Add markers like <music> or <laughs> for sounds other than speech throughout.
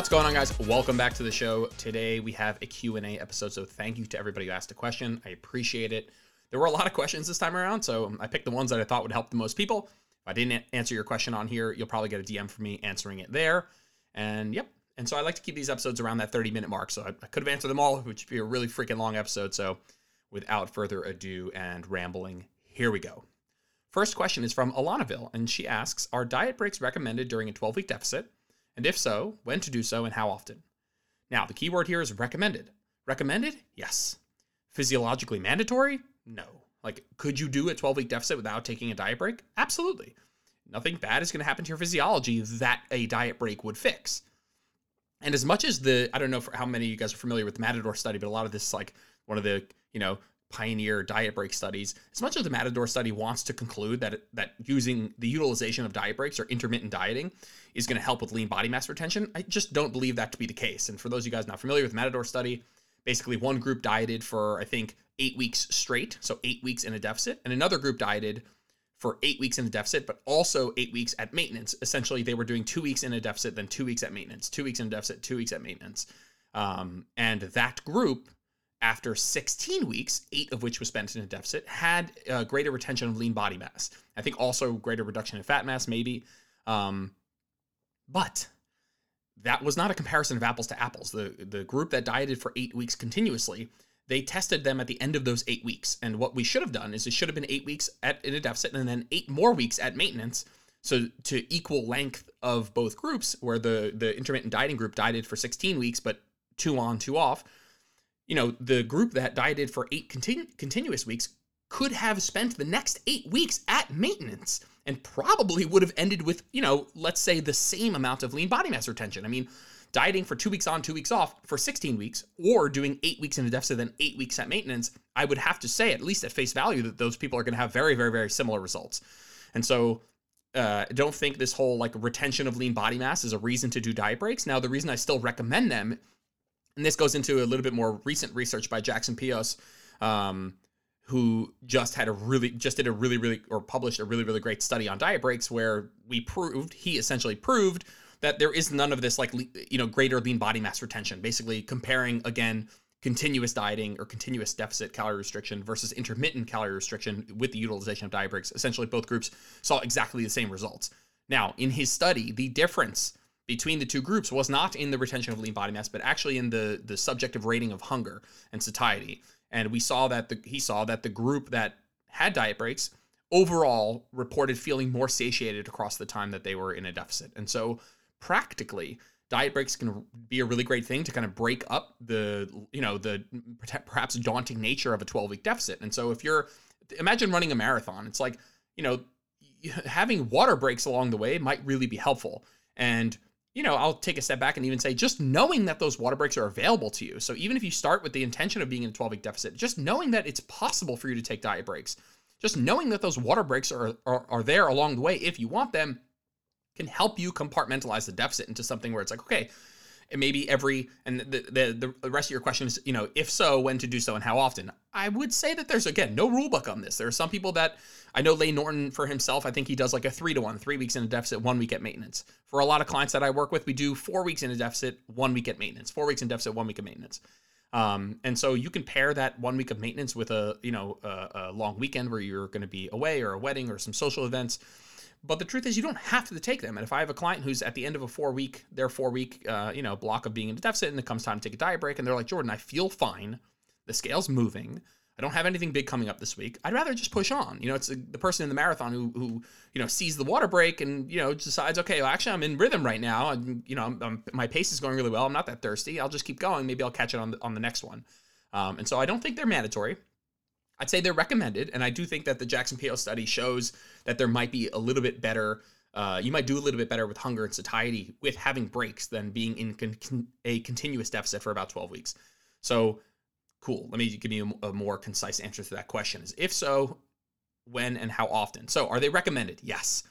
What's going on guys? Welcome back to the show. Today we have a Q&A episode, so thank you to everybody who asked a question. I appreciate it. There were a lot of questions this time around, so I picked the ones that I thought would help the most people. If I didn't answer your question on here, you'll probably get a DM from me answering it there. And yep. And so I like to keep these episodes around that 30 minute mark. So I, I could have answered them all, which would be a really freaking long episode. So without further ado and rambling, here we go. First question is from Alanaville, and she asks Are diet breaks recommended during a 12 week deficit? And if so, when to do so and how often? Now, the key word here is recommended. Recommended? Yes. Physiologically mandatory? No. Like, could you do a 12 week deficit without taking a diet break? Absolutely. Nothing bad is going to happen to your physiology that a diet break would fix. And as much as the, I don't know how many of you guys are familiar with the Matador study, but a lot of this, like one of the, you know, pioneer diet break studies, as much as the Matador study wants to conclude that that using the utilization of diet breaks or intermittent dieting is going to help with lean body mass retention, I just don't believe that to be the case. And for those of you guys not familiar with the Matador study, basically one group dieted for I think eight weeks straight, so eight weeks in a deficit, and another group dieted for eight weeks in a deficit, but also eight weeks at maintenance. Essentially, they were doing two weeks in a deficit, then two weeks at maintenance, two weeks in a deficit, two weeks at maintenance. Um, and that group after 16 weeks, eight of which was spent in a deficit, had uh, greater retention of lean body mass. I think also greater reduction in fat mass, maybe. Um, but that was not a comparison of apples to apples. The the group that dieted for eight weeks continuously, they tested them at the end of those eight weeks. And what we should have done is it should have been eight weeks at in a deficit and then eight more weeks at maintenance. So to equal length of both groups, where the the intermittent dieting group dieted for 16 weeks, but two on, two off you know, the group that dieted for eight continu- continuous weeks could have spent the next eight weeks at maintenance and probably would have ended with, you know, let's say the same amount of lean body mass retention. I mean, dieting for two weeks on, two weeks off for 16 weeks, or doing eight weeks in a deficit, then eight weeks at maintenance, I would have to say, at least at face value, that those people are going to have very, very, very similar results. And so, uh, don't think this whole like retention of lean body mass is a reason to do diet breaks. Now, the reason I still recommend them and this goes into a little bit more recent research by Jackson Peos, um, who just had a really just did a really really or published a really really great study on diet breaks where we proved he essentially proved that there is none of this like you know greater lean body mass retention. Basically comparing again continuous dieting or continuous deficit calorie restriction versus intermittent calorie restriction with the utilization of diet breaks. Essentially, both groups saw exactly the same results. Now, in his study, the difference between the two groups was not in the retention of lean body mass, but actually in the the subjective rating of hunger and satiety. And we saw that the he saw that the group that had diet breaks overall reported feeling more satiated across the time that they were in a deficit. And so practically diet breaks can be a really great thing to kind of break up the you know the perhaps daunting nature of a 12 week deficit. And so if you're imagine running a marathon, it's like, you know, having water breaks along the way might really be helpful. And you know, I'll take a step back and even say just knowing that those water breaks are available to you. So even if you start with the intention of being in a 12 week deficit, just knowing that it's possible for you to take diet breaks, just knowing that those water breaks are, are, are there along the way if you want them can help you compartmentalize the deficit into something where it's like, okay, and maybe every and the, the the rest of your question is you know if so when to do so and how often. I would say that there's again no rule book on this. There are some people that i know Layne Norton for himself i think he does like a three to one three weeks in a deficit one week at maintenance. For a lot of clients that i work with we do four weeks in a deficit one week at maintenance four weeks in deficit one week of maintenance. Um, and so you can pair that one week of maintenance with a you know a, a long weekend where you're going to be away or a wedding or some social events but the truth is, you don't have to take them. And if I have a client who's at the end of a four week, their four week, uh, you know, block of being in a deficit, and it comes time to take a diet break, and they're like, Jordan, I feel fine. The scale's moving. I don't have anything big coming up this week. I'd rather just push on. You know, it's the person in the marathon who, who, you know, sees the water break and you know decides, okay, well, actually, I'm in rhythm right now, and you know, I'm, I'm, my pace is going really well. I'm not that thirsty. I'll just keep going. Maybe I'll catch it on the, on the next one. Um, and so I don't think they're mandatory. I'd say they're recommended, and I do think that the Jackson Peos study shows that there might be a little bit better. Uh, you might do a little bit better with hunger and satiety with having breaks than being in con- a continuous deficit for about 12 weeks. So, cool. Let me give you a, a more concise answer to that question. Is if so, when and how often? So, are they recommended? Yes.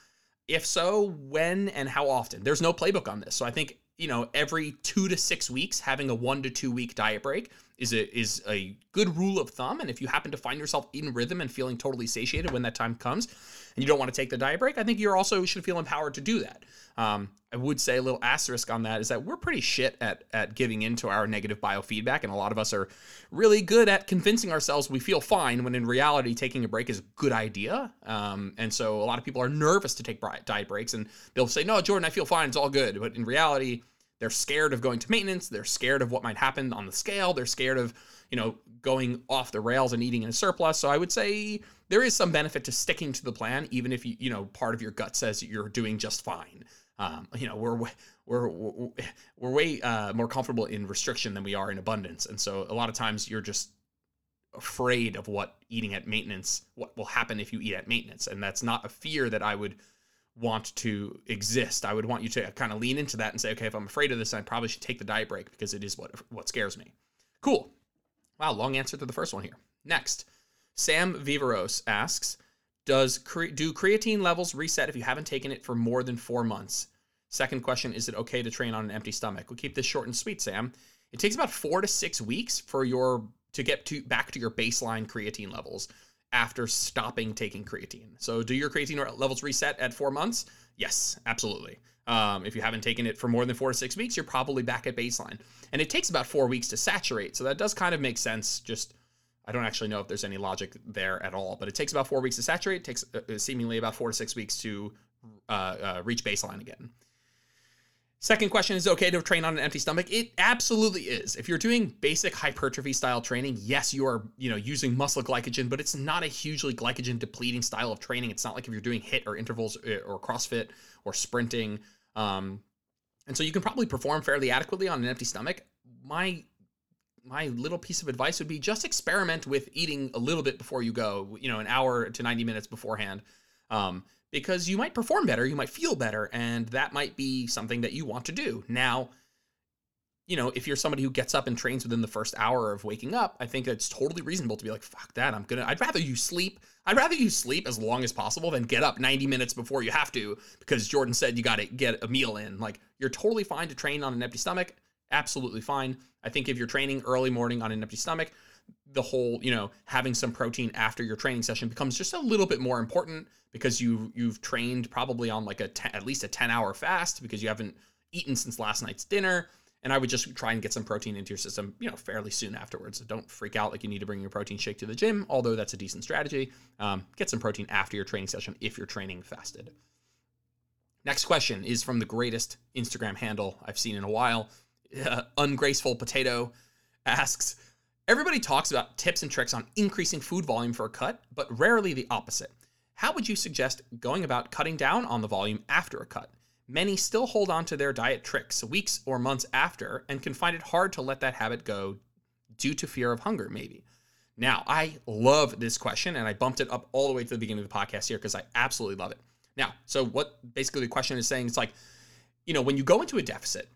If so, when and how often? There's no playbook on this. So, I think you know every two to six weeks having a one to two week diet break is a is a good rule of thumb. And if you happen to find yourself in rhythm and feeling totally satiated when that time comes, and you don't want to take the diet break, I think you also should feel empowered to do that. Um, I would say a little asterisk on that is that we're pretty shit at at giving into our negative biofeedback, and a lot of us are really good at convincing ourselves we feel fine when in reality taking a break is a good idea. Um, and so a lot of people are nervous to take diet breaks, and they'll say, "No, Jordan, I feel fine, it's all good," but in reality they're scared of going to maintenance. They're scared of what might happen on the scale. They're scared of, you know, going off the rails and eating in a surplus. So I would say there is some benefit to sticking to the plan, even if you, you know, part of your gut says you're doing just fine. Um, you know, we're we're we're, we're way uh, more comfortable in restriction than we are in abundance, and so a lot of times you're just afraid of what eating at maintenance, what will happen if you eat at maintenance, and that's not a fear that I would want to exist. I would want you to kind of lean into that and say, okay, if I'm afraid of this, I probably should take the diet break because it is what what scares me. Cool. Wow, long answer to the first one here. Next, Sam Viveros asks, does cre- do creatine levels reset if you haven't taken it for more than four months? Second question, is it okay to train on an empty stomach? We'll keep this short and sweet, Sam. It takes about four to six weeks for your to get to back to your baseline creatine levels after stopping taking creatine. So, do your creatine levels reset at four months? Yes, absolutely. Um, if you haven't taken it for more than four to six weeks, you're probably back at baseline. And it takes about four weeks to saturate. So, that does kind of make sense. Just, I don't actually know if there's any logic there at all, but it takes about four weeks to saturate. It takes uh, seemingly about four to six weeks to uh, uh, reach baseline again. Second question is okay to train on an empty stomach? It absolutely is. If you're doing basic hypertrophy style training, yes, you are, you know, using muscle glycogen, but it's not a hugely glycogen depleting style of training. It's not like if you're doing HIIT or intervals uh, or CrossFit or sprinting. Um, and so you can probably perform fairly adequately on an empty stomach. My my little piece of advice would be just experiment with eating a little bit before you go, you know, an hour to 90 minutes beforehand. Um, because you might perform better, you might feel better, and that might be something that you want to do. Now, you know, if you're somebody who gets up and trains within the first hour of waking up, I think it's totally reasonable to be like, fuck that. I'm gonna, I'd rather you sleep. I'd rather you sleep as long as possible than get up 90 minutes before you have to because Jordan said you got to get a meal in. Like, you're totally fine to train on an empty stomach. Absolutely fine. I think if you're training early morning on an empty stomach, the whole, you know, having some protein after your training session becomes just a little bit more important because you you've trained probably on like a ten, at least a 10 hour fast because you haven't eaten since last night's dinner and I would just try and get some protein into your system, you know, fairly soon afterwards. So don't freak out like you need to bring your protein shake to the gym, although that's a decent strategy. Um, get some protein after your training session if you're training fasted. Next question is from the greatest Instagram handle I've seen in a while. <laughs> Ungraceful Potato asks, Everybody talks about tips and tricks on increasing food volume for a cut, but rarely the opposite. How would you suggest going about cutting down on the volume after a cut? Many still hold on to their diet tricks weeks or months after and can find it hard to let that habit go due to fear of hunger, maybe. Now, I love this question and I bumped it up all the way to the beginning of the podcast here because I absolutely love it. Now, so what basically the question is saying is like, you know, when you go into a deficit,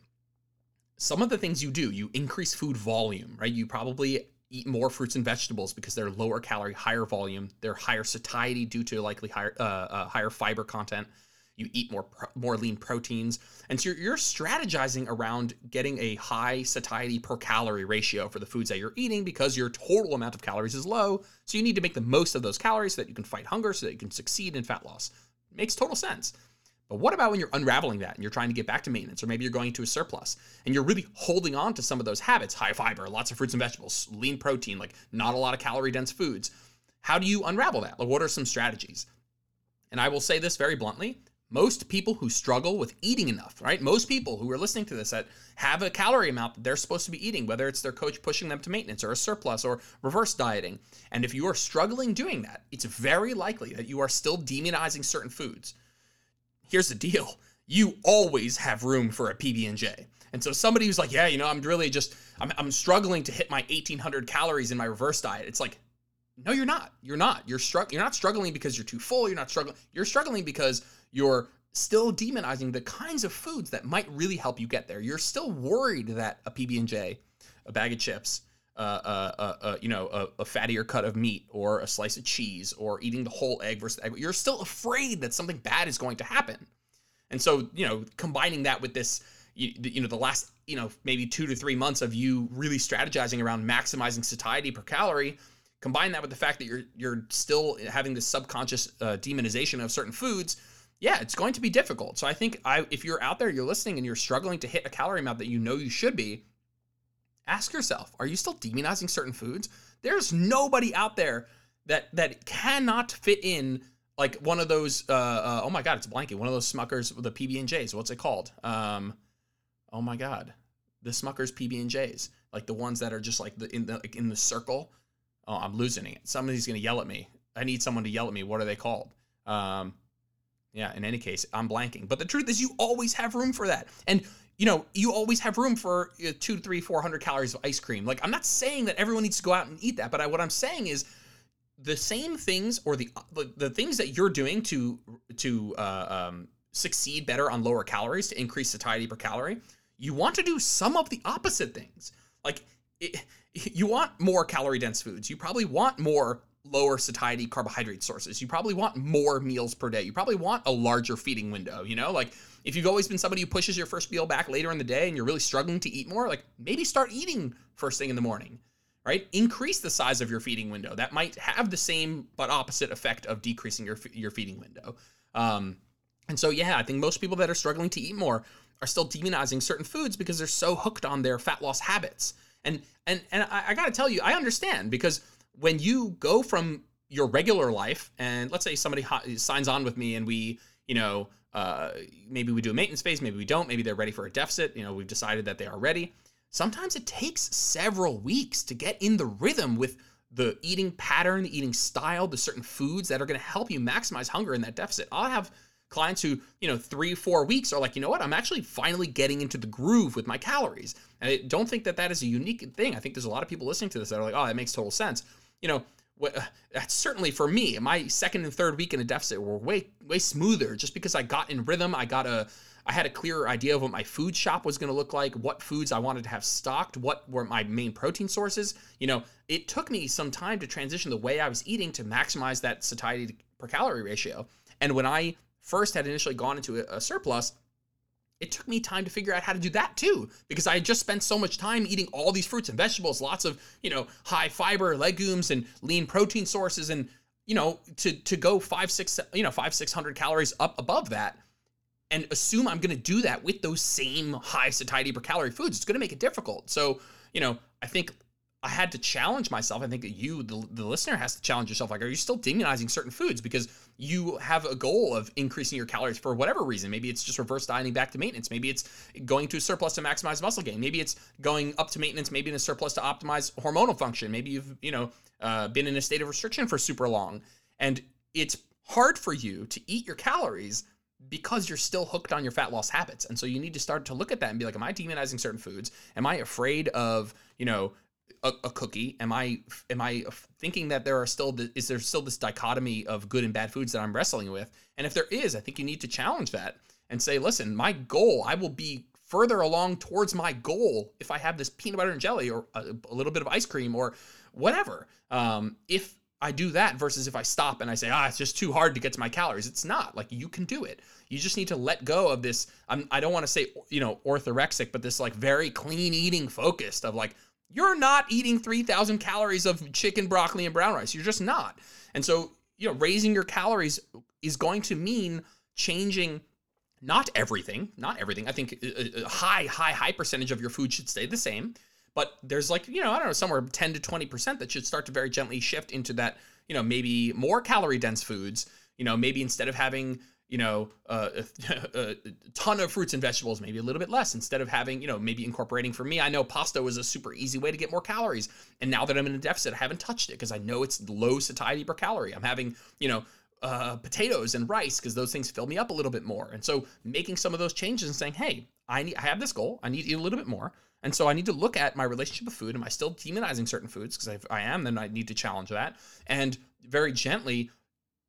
some of the things you do, you increase food volume, right? You probably eat more fruits and vegetables because they're lower calorie, higher volume. They're higher satiety due to likely higher uh, uh, higher fiber content. You eat more more lean proteins, and so you're, you're strategizing around getting a high satiety per calorie ratio for the foods that you're eating because your total amount of calories is low. So you need to make the most of those calories so that you can fight hunger, so that you can succeed in fat loss. Makes total sense. But what about when you're unraveling that and you're trying to get back to maintenance, or maybe you're going into a surplus and you're really holding on to some of those habits high fiber, lots of fruits and vegetables, lean protein, like not a lot of calorie dense foods? How do you unravel that? Like, what are some strategies? And I will say this very bluntly most people who struggle with eating enough, right? Most people who are listening to this that have a calorie amount that they're supposed to be eating, whether it's their coach pushing them to maintenance or a surplus or reverse dieting. And if you are struggling doing that, it's very likely that you are still demonizing certain foods here's the deal you always have room for a PB&J. And so somebody who's like, yeah, you know, I'm really just, I'm, I'm struggling to hit my 1800 calories in my reverse diet. It's like, no, you're not. You're not. You're struck. You're not struggling because you're too full. You're not struggling. You're struggling because you're still demonizing the kinds of foods that might really help you get there. You're still worried that a PB&J, a bag of chips, you know, a, a, fattier cut of meat or a slice of cheese or eating the whole egg versus egg, you're still afraid that something bad is going to happen. And so, you know, combining that with this, you, you know the last you know maybe two to three months of you really strategizing around maximizing satiety per calorie combine that with the fact that you're you're still having this subconscious uh, demonization of certain foods yeah it's going to be difficult so i think i if you're out there you're listening and you're struggling to hit a calorie amount that you know you should be ask yourself are you still demonizing certain foods? There's nobody out there that that cannot fit in like one of those uh, uh oh my god it's blanking one of those smuckers the pb&j's what's it called? Um oh my god the smuckers pb&j's like the ones that are just like the in the like in the circle. Oh i'm losing it. Somebody's gonna yell at me. I need someone to yell at me. What are they called? Um yeah in any case i'm blanking. But the truth is you always have room for that. And you know you always have room for uh, two to three four hundred calories of ice cream. Like i'm not saying that everyone needs to go out and eat that but I, what i'm saying is the same things or the the, the things that you're doing to to uh, um, succeed better on lower calories to increase satiety per calorie you want to do some of the opposite things. Like it, you want more calorie dense foods. You probably want more lower satiety carbohydrate sources. You probably want more meals per day. You probably want a larger feeding window you know? Like if you've always been somebody who pushes your first meal back later in the day and you're really struggling to eat more like maybe start eating first thing in the morning right? Increase the size of your feeding window. That might have the same but opposite effect of decreasing your your feeding window. Um, and so, yeah, I think most people that are struggling to eat more are still demonizing certain foods because they're so hooked on their fat loss habits. And and and I, I got to tell you, I understand because when you go from your regular life and let's say somebody signs on with me and we, you know, uh, maybe we do a maintenance phase, maybe we don't, maybe they're ready for a deficit. You know, we've decided that they are ready sometimes it takes several weeks to get in the rhythm with the eating pattern, the eating style, the certain foods that are going to help you maximize hunger in that deficit. I'll have clients who, you know, three, four weeks are like, you know what, I'm actually finally getting into the groove with my calories. And I don't think that that is a unique thing. I think there's a lot of people listening to this that are like, oh, that makes total sense. You know, Uh, that's certainly for me. My second and third week in a deficit were way, way smoother just because I got in rhythm. I got a, I had a clearer idea of what my food shop was going to look like, what foods I wanted to have stocked, what were my main protein sources. You know, it took me some time to transition the way I was eating to maximize that satiety per calorie ratio. And when I first had initially gone into a, a surplus, it took me time to figure out how to do that too because i had just spent so much time eating all these fruits and vegetables lots of you know high fiber legumes and lean protein sources and you know to to go five six you know five six hundred calories up above that and assume I'm going to do that with those same high satiety per calorie foods. It's going to make it difficult. So, you know, I think I had to challenge myself. I think that you, the, the listener, has to challenge yourself. Like, are you still demonizing certain foods because you have a goal of increasing your calories for whatever reason? Maybe it's just reverse dieting back to maintenance. Maybe it's going to a surplus to maximize muscle gain. Maybe it's going up to maintenance. Maybe in a surplus to optimize hormonal function. Maybe you've, you know, uh, been in a state of restriction for super long, and it's hard for you to eat your calories because you're still hooked on your fat loss habits. And so you need to start to look at that and be like, am I demonizing certain foods? Am I afraid of, you know, a, a cookie? Am I am I thinking that there are still the, is there still this dichotomy of good and bad foods that I'm wrestling with? And if there is, I think you need to challenge that and say, listen, my goal, I will be further along towards my goal if I have this peanut butter and jelly or a, a little bit of ice cream or whatever. Um, if I do that versus if I stop and I say, ah, it's just too hard to get to my calories. It's not. Like you can do it. You just need to let go of this. I'm, I don't want to say, you know, orthorexic, but this like very clean eating focused of like, you're not eating 3,000 calories of chicken, broccoli, and brown rice. You're just not. And so, you know, raising your calories is going to mean changing not everything, not everything. I think a high, high, high percentage of your food should stay the same but there's like you know i don't know somewhere 10 to 20% that should start to very gently shift into that you know maybe more calorie dense foods you know maybe instead of having you know uh, a, <laughs> a, ton of fruits and vegetables maybe a little bit less instead of having you know maybe incorporating for me. I know pasta was a super easy way to get more calories. And now that i'm in a deficit i haven't touched it because i know it's low satiety per calorie. I'm having you know uh, potatoes and rice because those things fill me up a little bit more. And so making some of those changes and saying hey i need i have this goal. I need to eat a little bit more. And so I need to look at my relationship with food. Am I still demonizing certain foods? Because if I am, then I need to challenge that. And very gently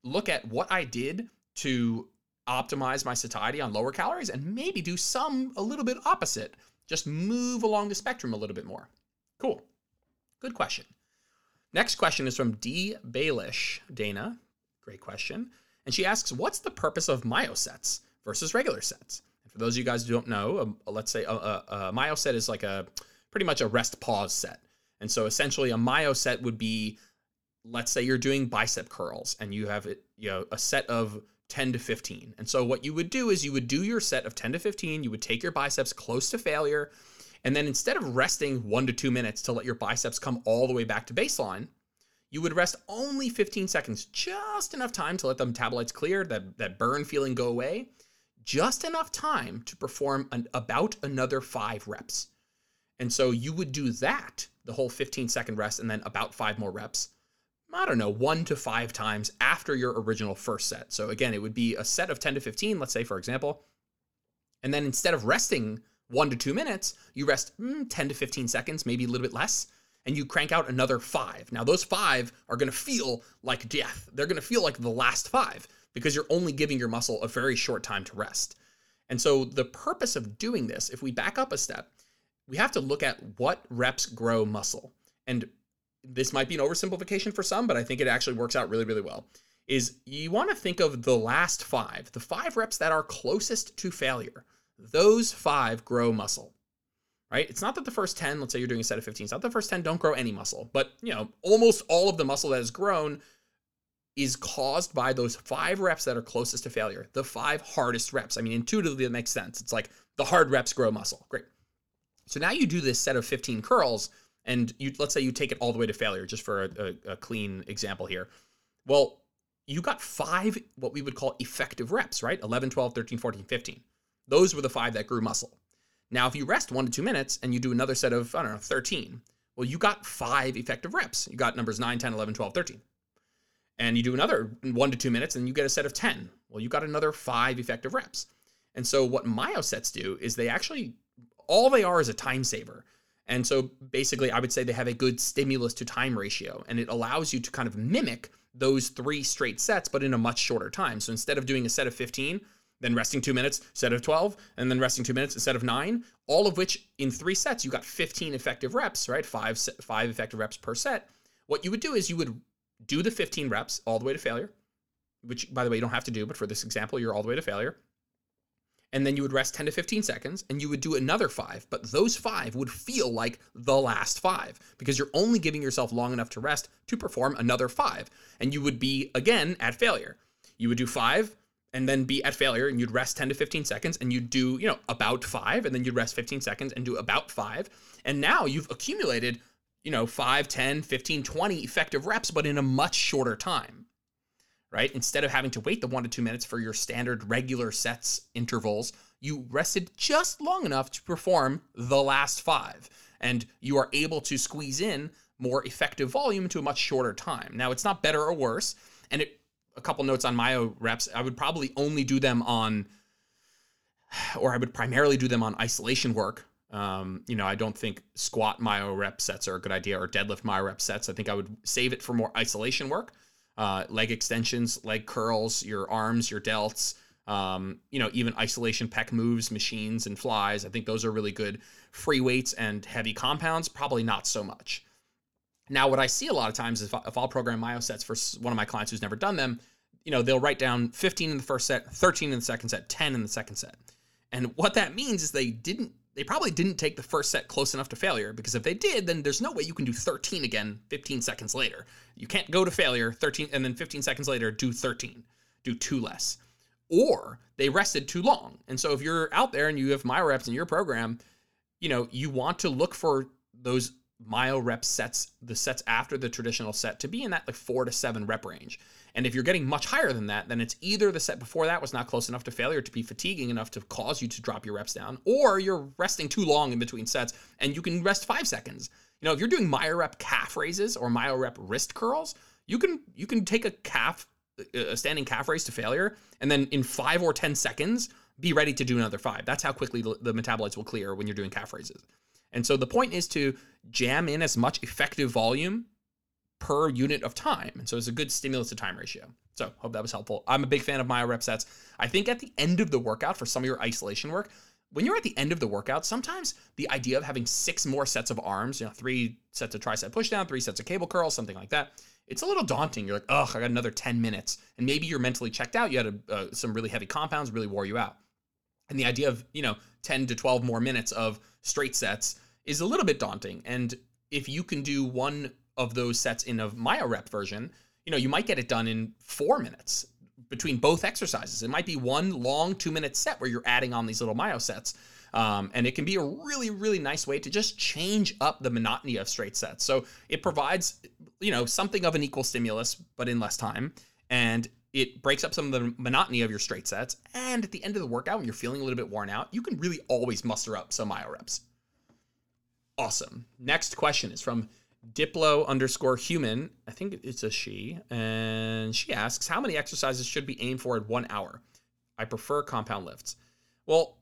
look at what I did to optimize my satiety on lower calories and maybe do some a little bit opposite. Just move along the spectrum a little bit more. Cool. Good question. Next question is from D. Baelish, Dana. Great question. And she asks, What's the purpose of myosets versus regular sets? And For those of you guys who don't know, um, let's say uh, uh, uh, a, a, a myo set is like a pretty much a rest pause set. And so essentially a myo set would be, let's say you're doing bicep curls and you have you know a set of 10 to 15. And so what you would do is you would do your set of 10 to 15, you would take your biceps close to failure, and then instead of resting one to two minutes to let your biceps come all the way back to baseline, you would rest only 15 seconds, just enough time to let the metabolites clear, that, that burn feeling go away, just enough time to perform an, about another five reps. And so you would do that, the whole 15 second rest, and then about five more reps. I don't know, one to five times after your original first set. So again, it would be a set of 10 to 15, let's say, for example. And then instead of resting one to two minutes, you rest mm, 10 to 15 seconds, maybe a little bit less, and you crank out another five. Now, those five are going to feel like death. They're going to feel like the last five because you're only giving your muscle a very short time to rest. And so, the purpose of doing this, if we back up a step, we have to look at what reps grow muscle. And this might be an oversimplification for some, but I think it actually works out really, really well. Is you want to think of the last five, the five reps that are closest to failure. Those five grow muscle, right? It's not that the first 10, let's say you're doing a set of 15, it's not the first 10 don't grow any muscle, but you know, almost all of the muscle that has grown is caused by those five reps that are closest to failure, the five hardest reps. I mean, intuitively, it makes sense. It's like the hard reps grow muscle. Great. So now you do this set of 15 curls and you let's say you take it all the way to failure just for a, a, a, clean example here. Well you got five what we would call effective reps right? 11 12 13 14 15 those were the five that grew muscle. Now if you rest one to two minutes and you do another set of i don't know 13 well you got five effective reps. You got numbers 9 10 11 12 13 and you do another one to two minutes and you get a set of 10 well you got another five effective reps. And so what myosets do is they actually all they are is a time saver and so basically, I would say they have a good stimulus to time ratio, and it allows you to kind of mimic those three straight sets, but in a much shorter time. So instead of doing a set of 15, then resting two minutes, set of 12, and then resting two minutes instead of nine, all of which in three sets, you got 15 effective reps, right? Five, five effective reps per set. What you would do is you would do the 15 reps all the way to failure, which by the way, you don't have to do, but for this example, you're all the way to failure and then you would rest 10 to 15 seconds and you would do another five but those five would feel like the last five because you're only giving yourself long enough to rest to perform another five and you would be again at failure. You would do five and then be at failure and you'd rest 10 to 15 seconds and you'd do you know about five and then you'd rest 15 seconds and do about five and now you've accumulated you know 5 10 15 20 effective reps but in a much shorter time right? Instead of having to wait the one to two minutes for your standard regular sets intervals, you rested just long enough to perform the last five. And you are able to squeeze in more effective volume into a much shorter time. Now, it's not better or worse. And it, a couple notes on myo reps, I would probably only do them on, or I would primarily do them on isolation work. Um, you know, I don't think squat myo rep sets are a good idea or deadlift myo rep sets. I think I would save it for more isolation work uh, leg extensions, leg curls, your arms, your delts, um, you know, even isolation pec moves, machines, and flies. I think those are really good. Free weights and heavy compounds, probably not so much. Now, what I see a lot of times is if, if I'll program myo sets for one of my clients who's never done them, you know, they'll write down 15 in the first set, 13 in the second set, 10 in the second set. And what that means is they didn't they probably didn't take the first set close enough to failure because if they did, then there's no way you can do 13 again 15 seconds later. You can't go to failure 13 and then 15 seconds later do 13, do two less. Or they rested too long. And so if you're out there and you have myo reps in your program, you know, you want to look for those myo rep sets, the sets after the traditional set to be in that like four to seven rep range. And if you're getting much higher than that, then it's either the set before that was not close enough to failure to be fatiguing enough to cause you to drop your reps down, or you're resting too long in between sets and you can rest five seconds. You know, if you're doing myo rep calf raises or myo rep wrist curls, you can you can take a calf a standing calf raise to failure and then in 5 or 10 seconds be ready to do another 5. That's how quickly the, the metabolites will clear when you're doing calf raises. And so the point is to jam in as much effective volume per unit of time. And so it's a good stimulus to time ratio. So hope that was helpful. I'm a big fan of myo rep sets. I think at the end of the workout for some of your isolation work, when you're at the end of the workout, sometimes the idea of having six more sets of arms, you know, three sets of tricep pushdown, three sets of cable curls, something like that, it's a little daunting. You're like, ugh, I got another 10 minutes. And maybe you're mentally checked out. You had a, uh, some really heavy compounds, really wore you out. And the idea of, you know, 10 to 12 more minutes of straight sets is a little bit daunting. And if you can do one of those sets in a myo rep version, you know, you might get it done in four minutes between both exercises. It might be one long two minute set where you're adding on these little myo sets. Um, and it can be a really, really nice way to just change up the monotony of straight sets. So it provides, you know, something of an equal stimulus, but in less time. And it breaks up some of the monotony of your straight sets. And at the end of the workout, when you're feeling a little bit worn out, you can really always muster up some myo reps. Awesome. Next question is from Diplo underscore human. I think it's a she. And she asks, How many exercises should be aimed for at one hour? I prefer compound lifts. Well,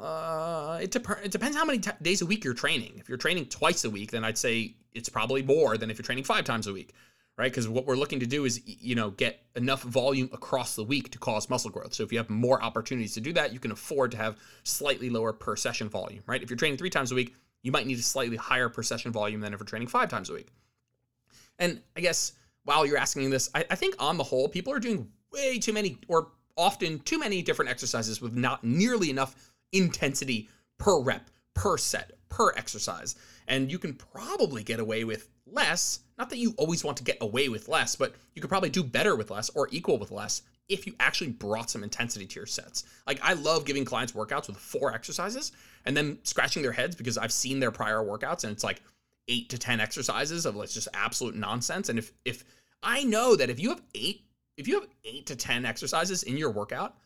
uh, it, dep- it depends how many t- days a week you're training. If you're training twice a week, then I'd say it's probably more than if you're training five times a week, right? Because what we're looking to do is, you know, get enough volume across the week to cause muscle growth. So if you have more opportunities to do that, you can afford to have slightly lower per session volume, right? If you're training three times a week, you might need a slightly higher per session volume than if you're training five times a week. And I guess while you're asking this, I, I think on the whole, people are doing way too many or often too many different exercises with not nearly enough intensity per rep, per set, per exercise. And you can probably get away with less. Not that you always want to get away with less, but you could probably do better with less or equal with less if you actually brought some intensity to your sets. Like I love giving clients workouts with four exercises and then scratching their heads because I've seen their prior workouts and it's like 8 to 10 exercises of like just absolute nonsense and if if I know that if you have 8 if you have 8 to 10 exercises in your workout,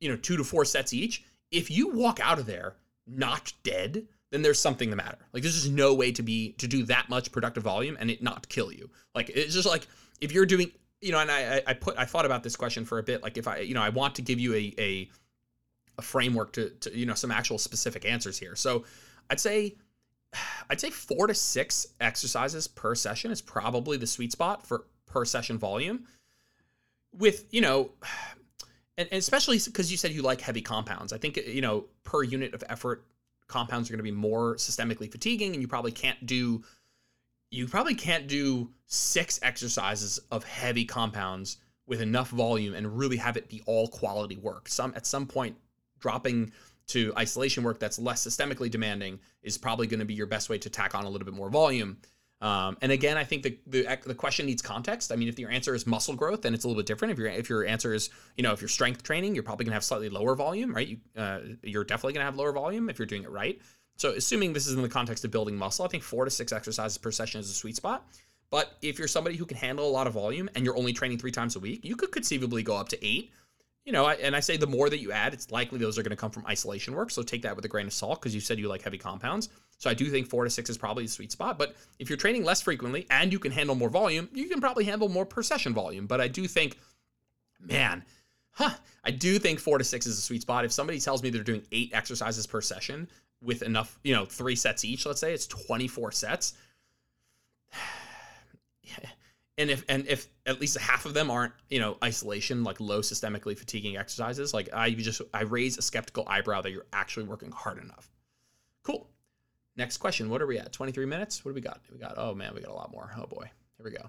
you know, 2 to 4 sets each, if you walk out of there not dead, then there's something the matter. Like there's just no way to be to do that much productive volume and it not kill you. Like it's just like if you're doing, you know, and I I put I thought about this question for a bit. Like if I you know I want to give you a a a framework to, to you know some actual specific answers here. So I'd say I'd say four to six exercises per session is probably the sweet spot for per session volume. With you know and, and especially because you said you like heavy compounds. I think you know per unit of effort, compounds are going to be more systemically fatiguing, and you probably can't do you probably can't do six exercises of heavy compounds with enough volume and really have it be all quality work. Some at some point dropping to isolation work that's less systemically demanding is probably going to be your best way to tack on a little bit more volume. Um, and again, I think the, the the question needs context. I mean, if your answer is muscle growth, then it's a little bit different. If your if your answer is you know if you're strength training, you're probably gonna have slightly lower volume, right? You uh, you're definitely gonna have lower volume if you're doing it right. So assuming this is in the context of building muscle, I think four to six exercises per session is a sweet spot. But if you're somebody who can handle a lot of volume and you're only training three times a week, you could conceivably go up to eight you know, and I say the more that you add, it's likely those are going to come from isolation work. So take that with a grain of salt because you said you like heavy compounds. So I do think four to six is probably the sweet spot. But if you're training less frequently and you can handle more volume, you can probably handle more per session volume. But I do think, man, huh, I do think four to six is a sweet spot. If somebody tells me they're doing eight exercises per session with enough, you know, three sets each, let's say it's 24 sets. <sighs> And if and if at least half of them aren't you know isolation like low systemically fatiguing exercises like i just i raise a skeptical eyebrow that you're actually working hard enough. Cool. Next question. What are we at? 23 minutes? What do we got? We got oh man we got a lot more. Oh boy. Here we go.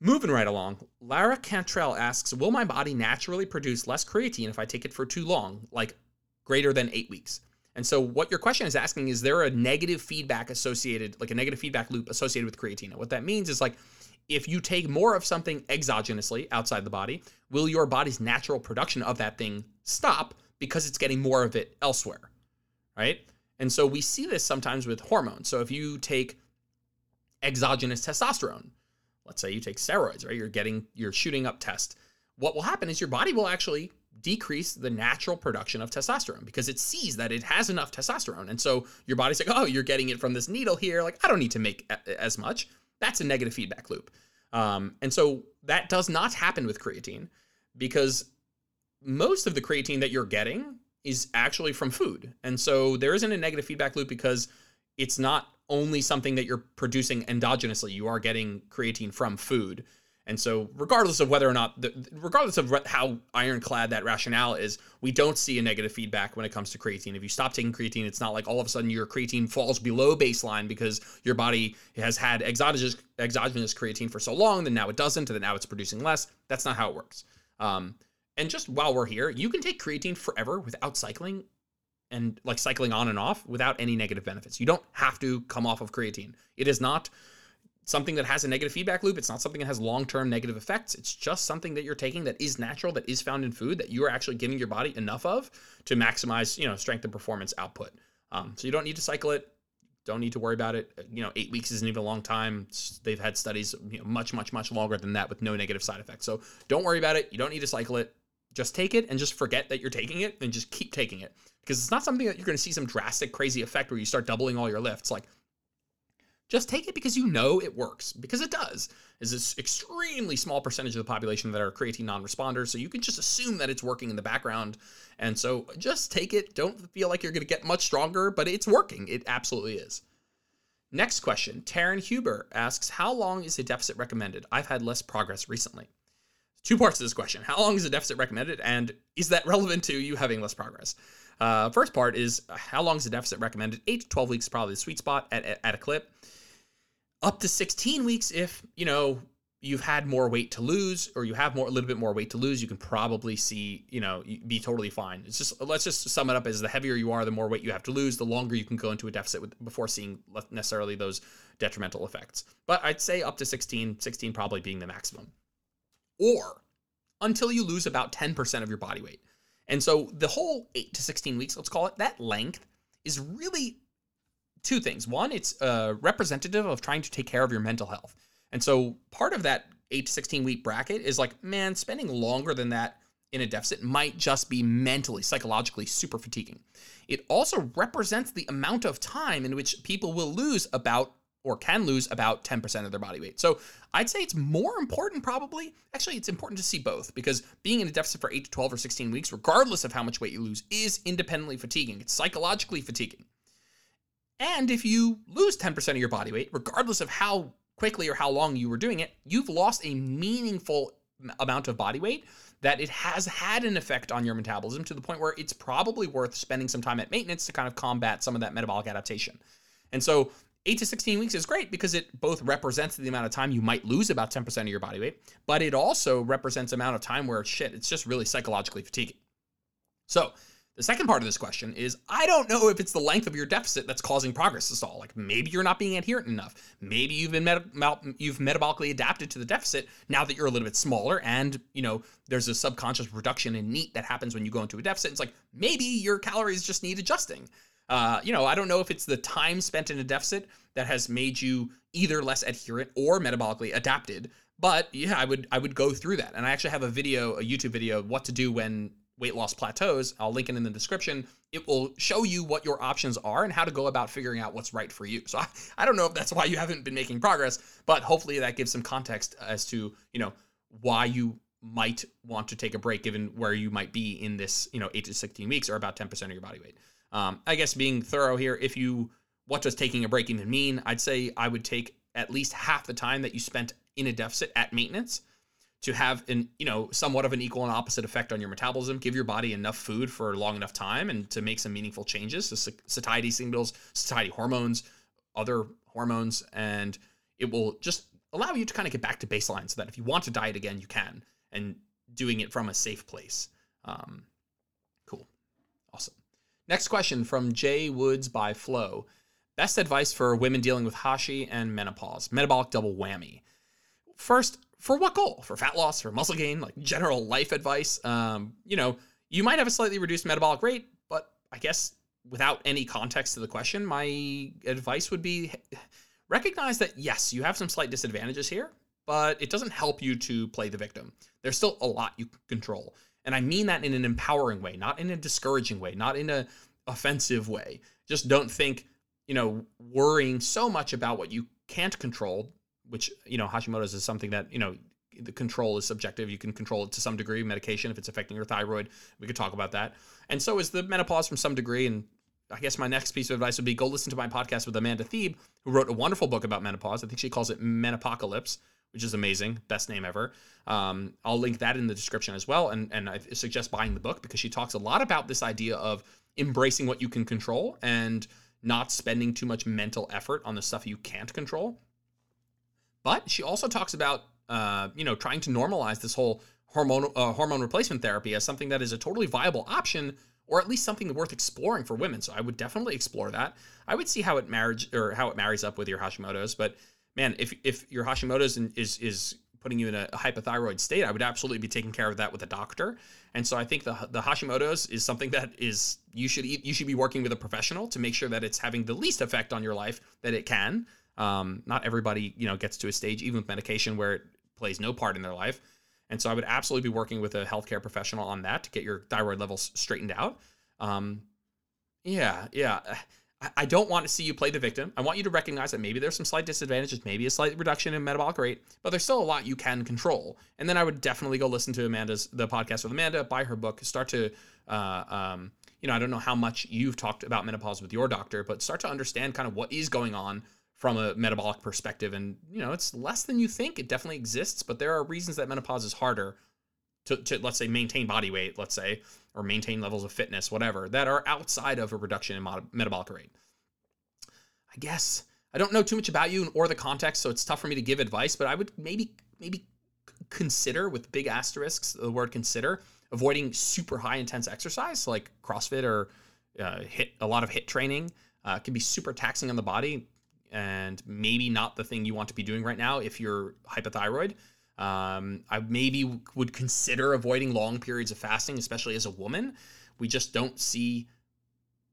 Moving right along. Lara cantrell asks will my body naturally produce less creatine if i take it for too long like greater than eight weeks and so what your question is asking is there a negative feedback associated, like a negative feedback loop associated with creatine? What that means is like if you take more of something exogenously outside the body, will your body's natural production of that thing stop because it's getting more of it elsewhere? Right? And so we see this sometimes with hormones. So if you take exogenous testosterone, let's say you take steroids, right? You're getting you're shooting up test. What will happen is your body will actually decrease the natural production of testosterone because it sees that it has enough testosterone. And so your body's like, "Oh, you're getting it from this needle here. Like I don't need to make as much." That's a negative feedback loop. Um, and so that does not happen with creatine because most of the creatine that you're getting is actually from food. And so there isn't a negative feedback loop because it's not only something that you're producing endogenously, you are getting creatine from food. And so, regardless of whether or not, the, regardless of how ironclad that rationale is, we don't see a negative feedback when it comes to creatine. If you stop taking creatine, it's not like all of a sudden your creatine falls below baseline because your body has had exogenous, exogenous creatine for so long, then now it doesn't, and then now it's producing less. That's not how it works. Um, And just while we're here, you can take creatine forever without cycling and like cycling on and off without any negative benefits. You don't have to come off of creatine. It is not something that has a negative feedback loop. It's not something that has long-term negative effects. It's just something that you're taking that is natural, that is found in food, that you are actually giving your body enough of to maximize, you know, strength and performance output. Um, so you don't need to cycle it. Don't need to worry about it. You know, eight weeks isn't even a long time. They've had studies, you know, much, much, much longer than that with no negative side effects. So don't worry about it. You don't need to cycle it. Just take it and just forget that you're taking it and just keep taking it because it's not something that you're going to see some drastic, crazy effect where you start doubling all your lifts. Like just take it because you know it works, because it does. Is this extremely small percentage of the population that are creatine non-responders, so you can just assume that it's working in the background. And so just take it. Don't feel like you're going to get much stronger, but it's working. It absolutely is. Next question. Taryn Huber asks, How long is a deficit recommended? I've had less progress recently. Two parts to this question. How long is a deficit recommended? And is that relevant to you having less progress? Uh, first part is how long is the deficit recommended? 8 to 12 weeks is probably the sweet spot at, at, at a clip. Up to 16 weeks if, you know, you've had more weight to lose or you have more a little bit more weight to lose you can probably see you know be totally fine. It's just let's just sum it up as the heavier you are the more weight you have to lose the longer you can go into a deficit with, before seeing necessarily those detrimental effects. But i'd say up to 16 16 probably being the maximum. Or until you lose about 10% of your body weight and so the whole 8 to 16 weeks let's call it that length is really two things. One, it's uh, representative of trying to take care of your mental health. And so part of that 8 to 16 week bracket is like, man, spending longer than that in a deficit might just be mentally, psychologically super fatiguing. It also represents the amount of time in which people will lose about or can lose about 10% of their body weight. So I'd say it's more important, probably. Actually, it's important to see both because being in a deficit for 8 to 12 or 16 weeks, regardless of how much weight you lose, is independently fatiguing. It's psychologically fatiguing. And if you lose 10% of your body weight, regardless of how quickly or how long you were doing it, you've lost a meaningful amount of body weight that it has had an effect on your metabolism to the point where it's probably worth spending some time at maintenance to kind of combat some of that metabolic adaptation. And so 8 to 16 weeks is great because it both represents the amount of time you might lose about 10% of your body weight, but it also represents amount of time where shit, it's just really psychologically fatiguing. So the second part of this question is I don't know if it's the length of your deficit that's causing progress to stall. Like maybe you're not being adherent enough. Maybe you've been you've metabolically adapted to the deficit now that you're a little bit smaller and, you know, there's a subconscious reduction in NEAT that happens when you go into a deficit. It's like maybe your calories just need adjusting. Uh, you know, I don't know if it's the time spent in a deficit that has made you either less adherent or metabolically adapted. But yeah, I would I would go through that. And I actually have a video, a YouTube video, what to do when weight loss plateaus, I'll link it in the description. It will show you what your options are and how to go about figuring out what's right for you. So I, <laughs> I don't know if that's why you haven't been making progress, but hopefully that gives some context as to, you know, why you might want to take a break given where you might be in this, you know, 8 to 16 weeks or about 10% of your body weight. Um, I guess being thorough here, if you, what does taking a break even mean? I'd say I would take at least half the time that you spent in a deficit at maintenance to have an you know somewhat of an equal and opposite effect on your metabolism. Give your body enough food for a long enough time and to make some meaningful changes. To satiety signals satiety hormones other hormones and it will just allow you to kind of get back to baseline so that if you want to diet again you can and doing it from a safe place. Um, cool. Awesome next question from jay woods by flow best advice for women dealing with hashi and menopause metabolic double whammy first for what goal? For fat loss, for muscle gain, like general life advice. Um, you know, you might have a slightly reduced metabolic rate, but I guess without any context to the question, my advice would be recognize that yes, you have some slight disadvantages here, but it doesn't help you to play the victim. There's still a lot you can control. And I mean that in an empowering way, not in a discouraging way, not in a offensive way. Just don't think, you know, worrying so much about what you can't control which you know Hashimoto's is something that you know the control is subjective. You can control it to some degree. Medication, if it's affecting your thyroid, we could talk about that. And so is the menopause from some degree. And I guess my next piece of advice would be go listen to my podcast with Amanda Thebe, who wrote a wonderful book about menopause. I think she calls it Menopocalypse, which is amazing. Best name ever. Um, I'll link that in the description as well. And, and I suggest buying the book because she talks a lot about this idea of embracing what you can control and not spending too much mental effort on the stuff you can't control. But she also talks about, uh, you know, trying to normalize this whole hormone uh, hormone replacement therapy as something that is a totally viable option or at least something worth exploring for women. So I would definitely explore that. I would see how it marriage or how it marries up with your Hashimoto's. But man, if if your Hashimoto's is is putting you in a, hypothyroid state, I would absolutely be taking care of that with a doctor. And so I think the the Hashimoto's is something that is you should you should be working with a professional to make sure that it's having the least effect on your life that it can. Um, not everybody you know gets to a stage even with medication where it plays no part in their life. And so I would absolutely be working with a healthcare professional on that to get your thyroid levels straightened out. Um, yeah, yeah. I don't want to see you play the victim. I want you to recognize that maybe there's some slight disadvantages, maybe a slight reduction in metabolic rate, but there's still a lot you can control. And then I would definitely go listen to Amanda's the podcast with Amanda, buy her book, start to, uh, um, you know, I don't know how much you've talked about menopause with your doctor, but start to understand kind of what is going on from a metabolic perspective. And you know, it's less than you think. It definitely exists, but there are reasons that menopause is harder to, to let's say maintain body weight, let's say, or maintain levels of fitness, whatever, that are outside of a reduction in mod- metabolic rate. I guess I don't know too much about you or the context, so it's tough for me to give advice. But I would maybe maybe consider with big asterisks the word consider avoiding super high intense exercise like CrossFit or uh, HIIT a lot of HIIT training uh, can be super taxing on the body and maybe not the thing you want to be doing right now if you're hypothyroid. Um, I maybe would consider avoiding long periods of fasting, especially as a woman. We just don't see,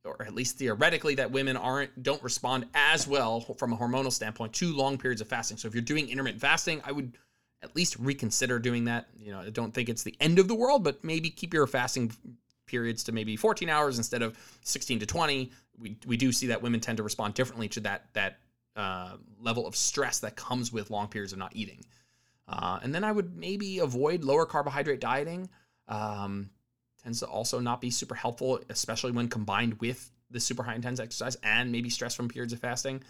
or at least theoretically, that women aren't don't respond as well from a hormonal standpoint to long periods of fasting. So if you're doing intermittent fasting, I would at least reconsider doing that. You know, I don't think it's the end of the world, but maybe keep your fasting periods to maybe 14 hours instead of 16 to 20. We, we do see that women tend to respond differently to that that uh, level of stress that comes with long periods of not eating. Uh, and then I would maybe avoid lower carbohydrate dieting. Um, tends to also not be super helpful, especially when combined with the super high intense exercise and maybe stress from periods of fasting.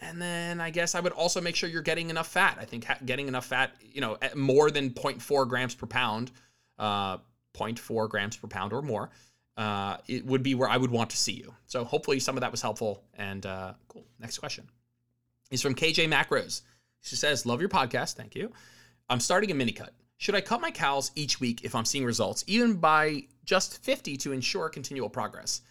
And then I guess I would also make sure you're getting enough fat. I think getting enough fat, you know, at more than 0.4 grams per pound, uh, 0.4 grams per pound or more, uh, it would be where I would want to see you. So hopefully some of that was helpful. And uh, cool. Next question is from KJ Macros. She says, Love your podcast. Thank you. I'm starting a mini cut. Should I cut my calories each week if I'm seeing results, even by just 50 to ensure continual progress?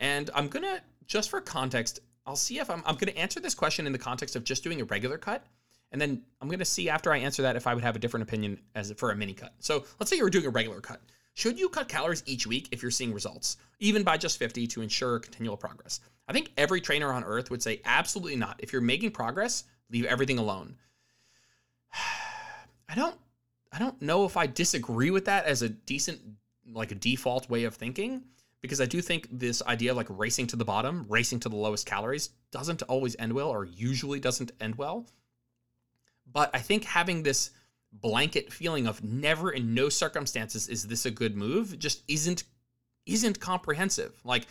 And I'm going to, just for context, I'll see if I'm, I'm going to answer this question in the context of just doing a regular cut. And then I'm going to see after I answer that if I would have a different opinion as for a mini cut. So let's say you were doing a regular cut. Should you cut calories each week if you're seeing results, even by just 50 to ensure continual progress? I think every trainer on earth would say absolutely not. If you're making progress, leave everything alone. <sighs> I don't I don't know if I disagree with that as a decent like a default way of thinking because I do think this idea of like racing to the bottom, racing to the lowest calories doesn't always end well or usually doesn't end well. But I think having this blanket feeling of never in no circumstances is this a good move just isn't isn't comprehensive. Like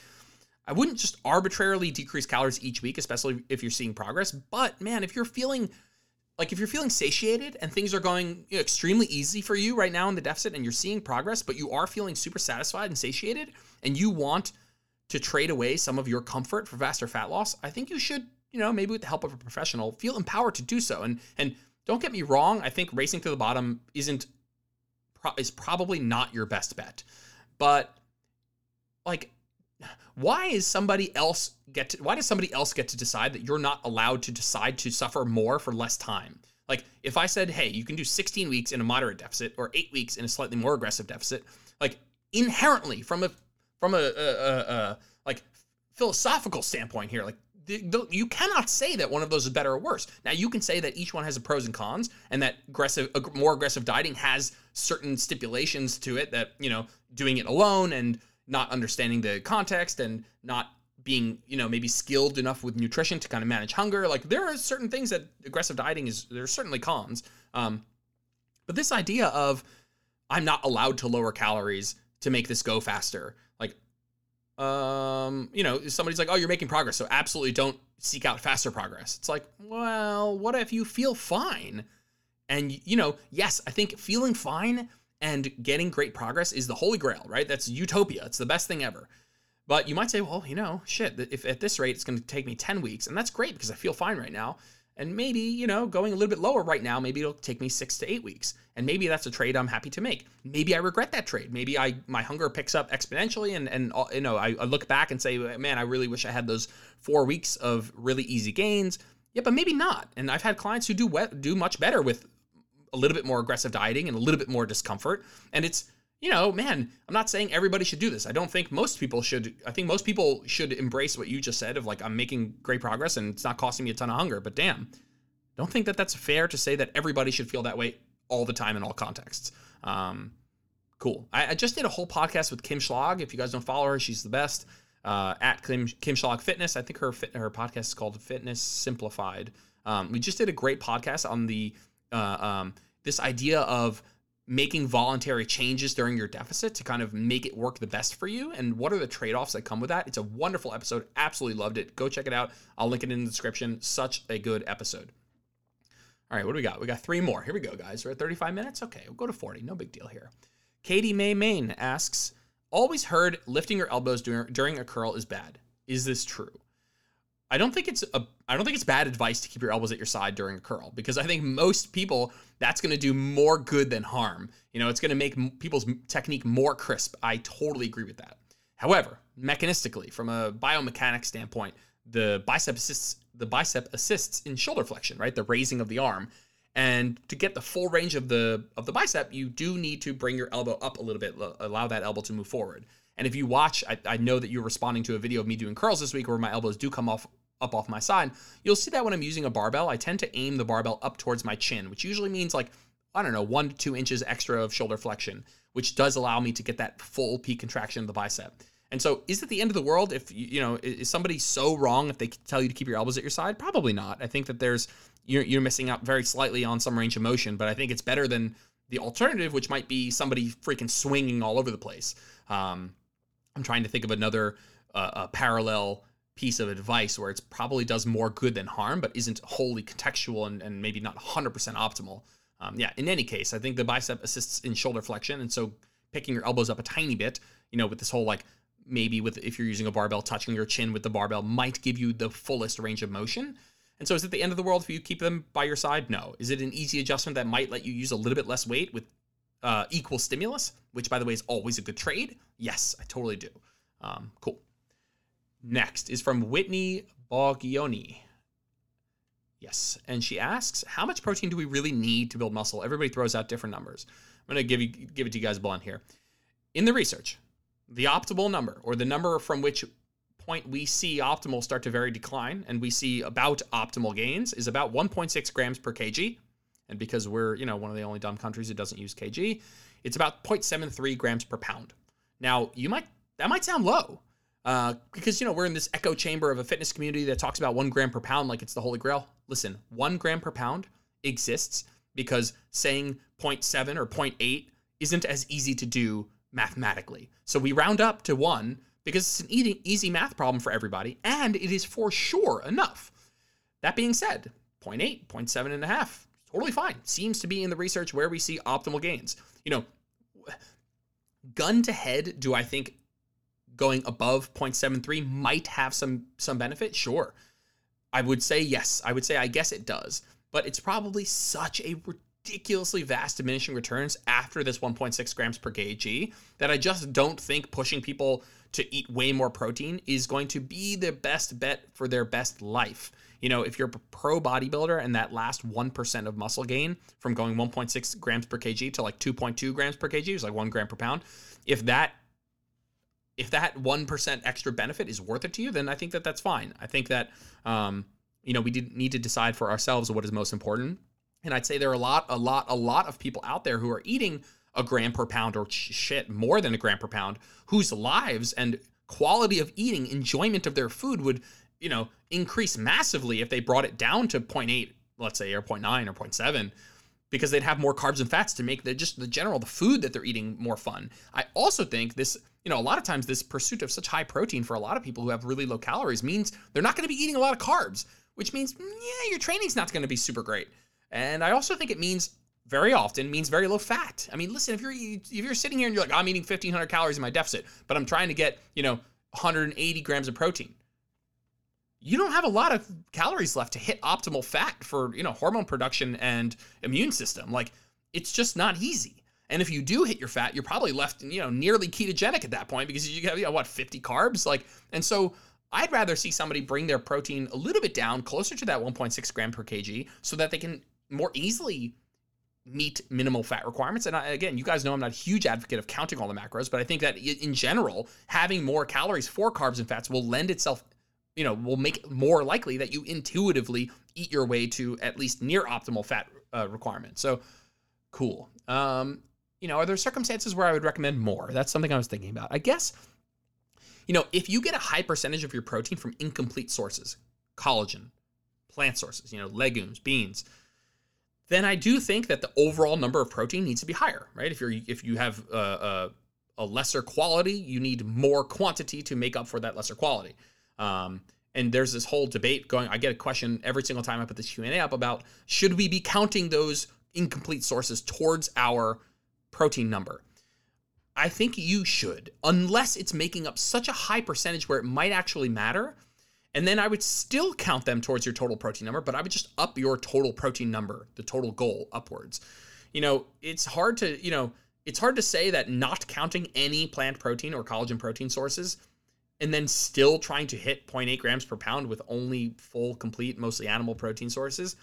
I wouldn't just arbitrarily decrease calories each week, especially if you're seeing progress. But man, if you're feeling like if you're feeling satiated and things are going you know, extremely easy for you right now in the deficit and you're seeing progress, but you are feeling super satisfied and satiated and you want to trade away some of your comfort for faster fat loss, I think you should, you know, maybe with the help of a professional, feel empowered to do so. And and don't get me wrong, I think racing to the bottom isn't is probably not your best bet. But like why is somebody else get to, why does somebody else get to decide that you're not allowed to decide to suffer more for less time like if i said hey you can do 16 weeks in a moderate deficit or 8 weeks in a slightly more aggressive deficit like inherently from a from a, a, a, a like philosophical standpoint here like the, the, you cannot say that one of those is better or worse. Now you can say that each one has a pros and cons, and that aggressive, more aggressive dieting has certain stipulations to it that you know doing it alone and not understanding the context and not being you know maybe skilled enough with nutrition to kind of manage hunger. Like there are certain things that aggressive dieting is there's certainly cons. Um, but this idea of i'm not allowed to lower calories to make this go faster like um you know somebody's like oh you're making progress so absolutely don't seek out faster progress. It's like well what if you feel fine? And you know yes i think feeling fine and getting great progress is the holy grail, right? That's utopia. It's the best thing ever. But you might say, well, you know, shit, if at this rate it's going to take me 10 weeks, and that's great because I feel fine right now. And maybe, you know, going a little bit lower right now, maybe it'll take me six to eight weeks. And maybe that's a trade I'm happy to make. Maybe I regret that trade. Maybe I my hunger picks up exponentially and and uh, you know, I, I look back and say, man, I really wish I had those four weeks of really easy gains. Yeah, but maybe not. And I've had clients who do do much better with a little bit more aggressive dieting and a little bit more discomfort. And it's you know, man, I'm not saying everybody should do this. I don't think most people should. I think most people should embrace what you just said of like, I'm making great progress and it's not costing me a ton of hunger. But damn, don't think that that's fair to say that everybody should feel that way all the time in all contexts. Um, cool. I, I, just did a whole podcast with Kim Schlag. If you guys don't follow her, she's the best. Uh, at Kim, Kim Schlag Fitness. I think her fit, her podcast is called Fitness Simplified. Um, we just did a great podcast on the uh, um, this idea of making voluntary changes during your deficit to kind of make it work the best for you. And what are the trade-offs that come with that? It's a wonderful episode. Absolutely loved it. Go check it out. I'll link it in the description. Such a good episode. All right what do we got? We got three more. Here we go guys. We're at 35 minutes? Okay we'll go to 40 no big deal here. Katie may main asks always heard lifting your elbows during, during a curl is bad. Is this true I don't think it's a I don't think it's bad advice to keep your elbows at your side during a curl because I think most people that's going to do more good than harm. You know, it's going to make people's technique more crisp. I totally agree with that. However, mechanistically, from a biomechanics standpoint, the bicep assists the bicep assists in shoulder flexion, right? The raising of the arm. And to get the full range of the of the bicep, you do need to bring your elbow up a little bit, allow that elbow to move forward. And if you watch, I, I know that you're responding to a video of me doing curls this week where my elbows do come off up off my side, you'll see that when I'm using a barbell, I tend to aim the barbell up towards my chin, which usually means like, I don't know, one to two inches extra of shoulder flexion, which does allow me to get that full peak contraction of the bicep. And so, is it the end of the world if you know is somebody so wrong if they tell you to keep your elbows at your side? Probably not. I think that there's you're, you're missing out very slightly on some range of motion, but I think it's better than the alternative, which might be somebody freaking swinging all over the place. Um, I'm trying to think of another uh, parallel piece of advice where it probably does more good than harm, but isn't wholly contextual and, and maybe not 100% optimal. Um, yeah, in any case, I think the bicep assists in shoulder flexion. And so picking your elbows up a tiny bit, you know, with this whole like maybe with if you're using a barbell, touching your chin with the barbell might give you the fullest range of motion. And so is it the end of the world if you keep them by your side? No. Is it an easy adjustment that might let you use a little bit less weight with uh, equal stimulus, which by the way is always a good trade? Yes, I totally do. Um, cool. Next is from Whitney Bogioni. Yes, and she asks, "How much protein do we really need to build muscle?" Everybody throws out different numbers. I'm going to give you give it to you guys blunt here. In the research, the optimal number, or the number from which point we see optimal start to vary decline, and we see about optimal gains, is about 1.6 grams per kg. And because we're you know one of the only dumb countries that doesn't use kg, it's about 0.73 grams per pound. Now you might that might sound low, uh, because you know we're in this echo chamber of a fitness community that talks about one gram per pound like it's the holy grail. Listen, one gram per pound exists because saying 0.7 or 0.8 isn't as easy to do mathematically. So we round up to one because it's an easy, easy math problem for everybody, and it is for sure enough. That being said, 0.8, 0.7 and a half, totally fine. Seems to be in the research where we see optimal gains. You know, gun to head, do I think going above 0.73 might have some some benefit sure. I would say yes. I would say i guess it does. But it's probably such a ridiculously vast diminishing returns after this 1.6 grams per kg that i just don't think pushing people to eat way more protein is going to be the best bet for their best life. You know if you're a pro bodybuilder and that last 1% of muscle gain from going 1.6 grams per kg to like 2.2 grams per kg is like 1 gram per pound if that if that 1% extra benefit is worth it to you, then I think that that's fine. I think that, um, you know, we need to decide for ourselves what is most important. And I'd say there are a lot, a lot, a lot of people out there who are eating a gram per pound or shit more than a gram per pound whose lives and quality of eating, enjoyment of their food would, you know, increase massively if they brought it down to 0.8, let's say, or 0.9 or 0.7 because they'd have more carbs and fats to make the just the general the food that they're eating more fun. I also think this you know, a lot of times this pursuit of such high protein for a lot of people who have really low calories means they're not going to be eating a lot of carbs, which means, mm, yeah, your training's not going to be super great. And I also think it means very often means very low fat. I mean, listen, if you're if you're sitting here and you're like, I'm eating 1500 calories in my deficit, but I'm trying to get, you know, 180 grams of protein. you don't have a lot of calories left to hit optimal fat for, you know, hormone production and immune system. Like it's just not easy. And if you do hit your fat, you're probably left, you know, nearly ketogenic at that point because you have, you know, what, 50 carbs? Like, and so I'd rather see somebody bring their protein a little bit down, closer to that 1.6 gram per kg, so that they can more easily meet minimal fat requirements. And I, again, you guys know I'm not a huge advocate of counting all the macros, but I think that in general, having more calories for carbs and fats will lend itself, you know, will make it more likely that you intuitively eat your way to at least near optimal fat uh, requirement. So cool. Um, you know, are there circumstances where I would recommend more? That's something I was thinking about. I guess, you know, if you get a high percentage of your protein from incomplete sources, collagen, plant sources, you know, legumes, beans, then I do think that the overall number of protein needs to be higher, right? If you're if you have a, a, a lesser quality, you need more quantity to make up for that lesser quality. Um, and there's this whole debate going. I get a question every single time I put this Q and A up about should we be counting those incomplete sources towards our protein number. I think you should, unless it's making up such a high percentage where it might actually matter. And then I would still count them towards your total protein number, but I would just up your total protein number, the total goal upwards. You know, it's hard to, you know, it's hard to say that not counting any plant protein or collagen protein sources and then still trying to hit 0.8 grams per pound with only full, complete, mostly animal protein sources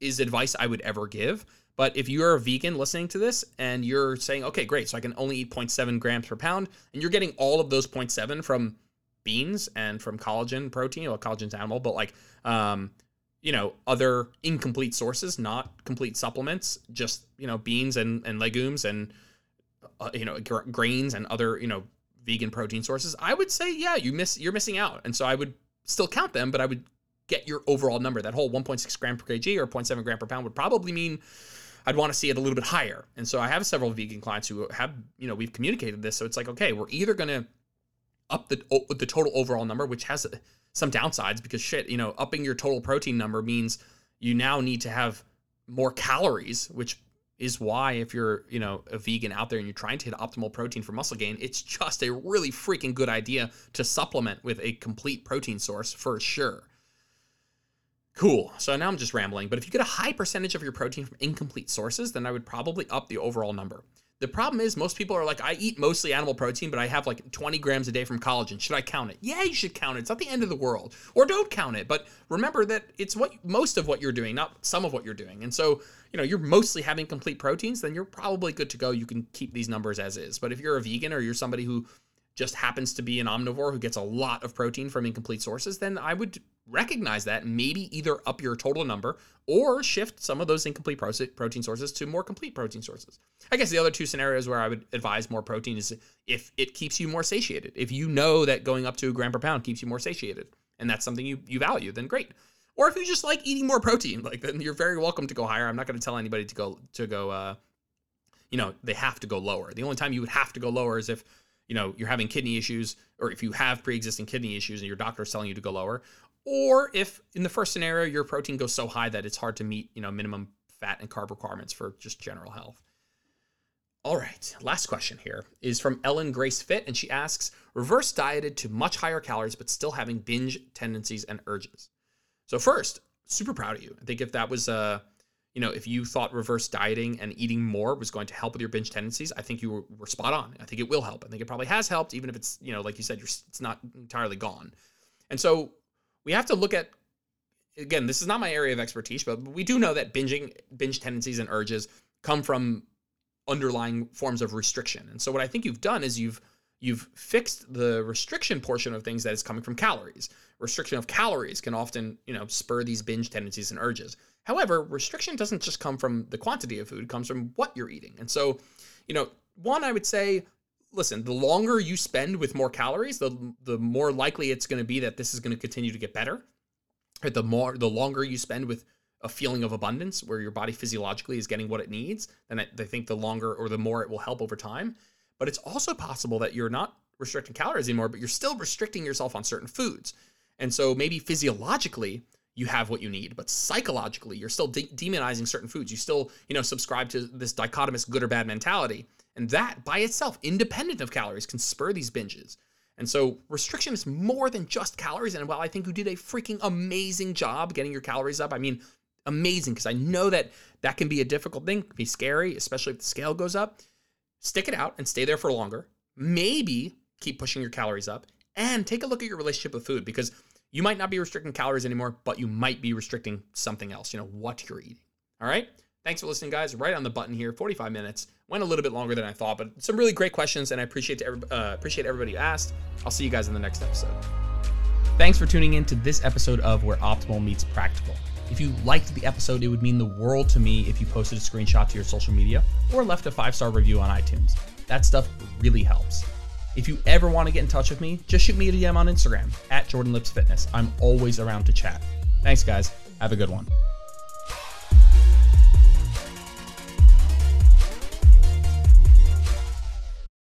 is advice I would ever give. But if you're a vegan listening to this and you're saying, okay, great, so I can only eat 0.7 grams per pound, and you're getting all of those 0.7 from beans and from collagen protein, well, collagen's animal, but like, um, you know, other incomplete sources, not complete supplements, just, you know, beans and, and legumes and, uh, you know, gr- grains and other, you know, vegan protein sources, I would say, yeah, you miss, you're missing out. And so I would still count them, but I would get your overall number. That whole 1.6 gram per kg or 0.7 gram per pound would probably mean I'd want to see it a little bit higher. And so I have several vegan clients who have, you know, we've communicated this. So it's like, okay, we're either going to up the the total overall number, which has some downsides because shit, you know, upping your total protein number means you now need to have more calories, which is why if you're, you know, a vegan out there and you're trying to hit optimal protein for muscle gain, it's just a really freaking good idea to supplement with a complete protein source for sure. Cool. So now I'm just rambling, but if you get a high percentage of your protein from incomplete sources, then I would probably up the overall number. The problem is most people are like, I eat mostly animal protein, but I have like 20 grams a day from collagen. Should I count it? Yeah, you should count it. It's not the end of the world. Or don't count it. But remember that it's what most of what you're doing, not some of what you're doing. And so, you know, you're mostly having complete proteins, then you're probably good to go. You can keep these numbers as is. But if you're a vegan or you're somebody who just happens to be an omnivore who gets a lot of protein from incomplete sources, then I would recognize that maybe either up your total number or shift some of those incomplete protein sources to more complete protein sources. I guess the other two scenarios where I would advise more protein is if it keeps you more satiated. If you know that going up to a gram per pound keeps you more satiated and that's something you, you value, then great. Or if you just like eating more protein, <laughs> like then you're very welcome to go higher. I'm not going to tell anybody to go to go uh you know, they have to go lower. The only time you would have to go lower is if you know you're having kidney issues or if you have pre-existing kidney issues and your doctor is telling you to go lower or if in the first scenario your protein goes so high that it's hard to meet you know minimum fat and carb requirements for just general health all right last question here is from ellen grace fit and she asks reverse dieted to much higher calories but still having binge tendencies and urges so first super proud of you i think if that was uh you know, if you thought reverse dieting and eating more was going to help with your binge tendencies, I think you were, were, spot on. I think it will help. I think it probably has helped, even if it's, you know, like you said, you're, it's not entirely gone. And so we have to look at, again, this is not my area of expertise, but we do know that binging, binge tendencies and urges come from underlying forms of restriction. And so what I think you've done is you've you've fixed the restriction portion of things that is coming from calories. Restriction of calories can often, you know, spur these binge tendencies and urges. However, restriction doesn't just come from the quantity of food, it comes from what you're eating. And so, you know, one, I would say, listen, the longer you spend with more calories, the the more likely it's going to be that this is going to continue to get better. Right? The more the longer you spend with a feeling of abundance where your body physiologically is getting what it needs, then I, I think the longer or the more it will help over time. But it's also possible that you're not restricting calories anymore, but you're still restricting yourself on certain foods. And so maybe physiologically, you have what you need but psychologically you're still de- demonizing certain foods you still you know subscribe to this dichotomous good or bad mentality and that by itself independent of calories can spur these binges And so restriction is more than just calories. And while I think you did a freaking amazing job getting your calories up, I mean, amazing, because I know that that can be a difficult thing, be scary, especially if the scale goes up. Stick it out and stay there for longer. Maybe keep pushing your calories up and take a look at your relationship with food because you might not be restricting calories anymore, but you might be restricting something else, you know, what you're eating. All right. Thanks for listening, guys. Right on the button here, 45 minutes. Went a little bit longer than I thought, but some really great questions, and I appreciate every, uh, appreciate everybody who asked. I'll see you guys in the next episode. Thanks for tuning in to this episode of Where Optimal Meets Practical. If you liked the episode, it would mean the world to me if you posted a screenshot to your social media or left a five star review on iTunes. That stuff really helps. If you ever want to get in touch with me, just shoot me a DM on Instagram at Jordan Lips Fitness. I'm always around to chat. Thanks, guys. Have a good one.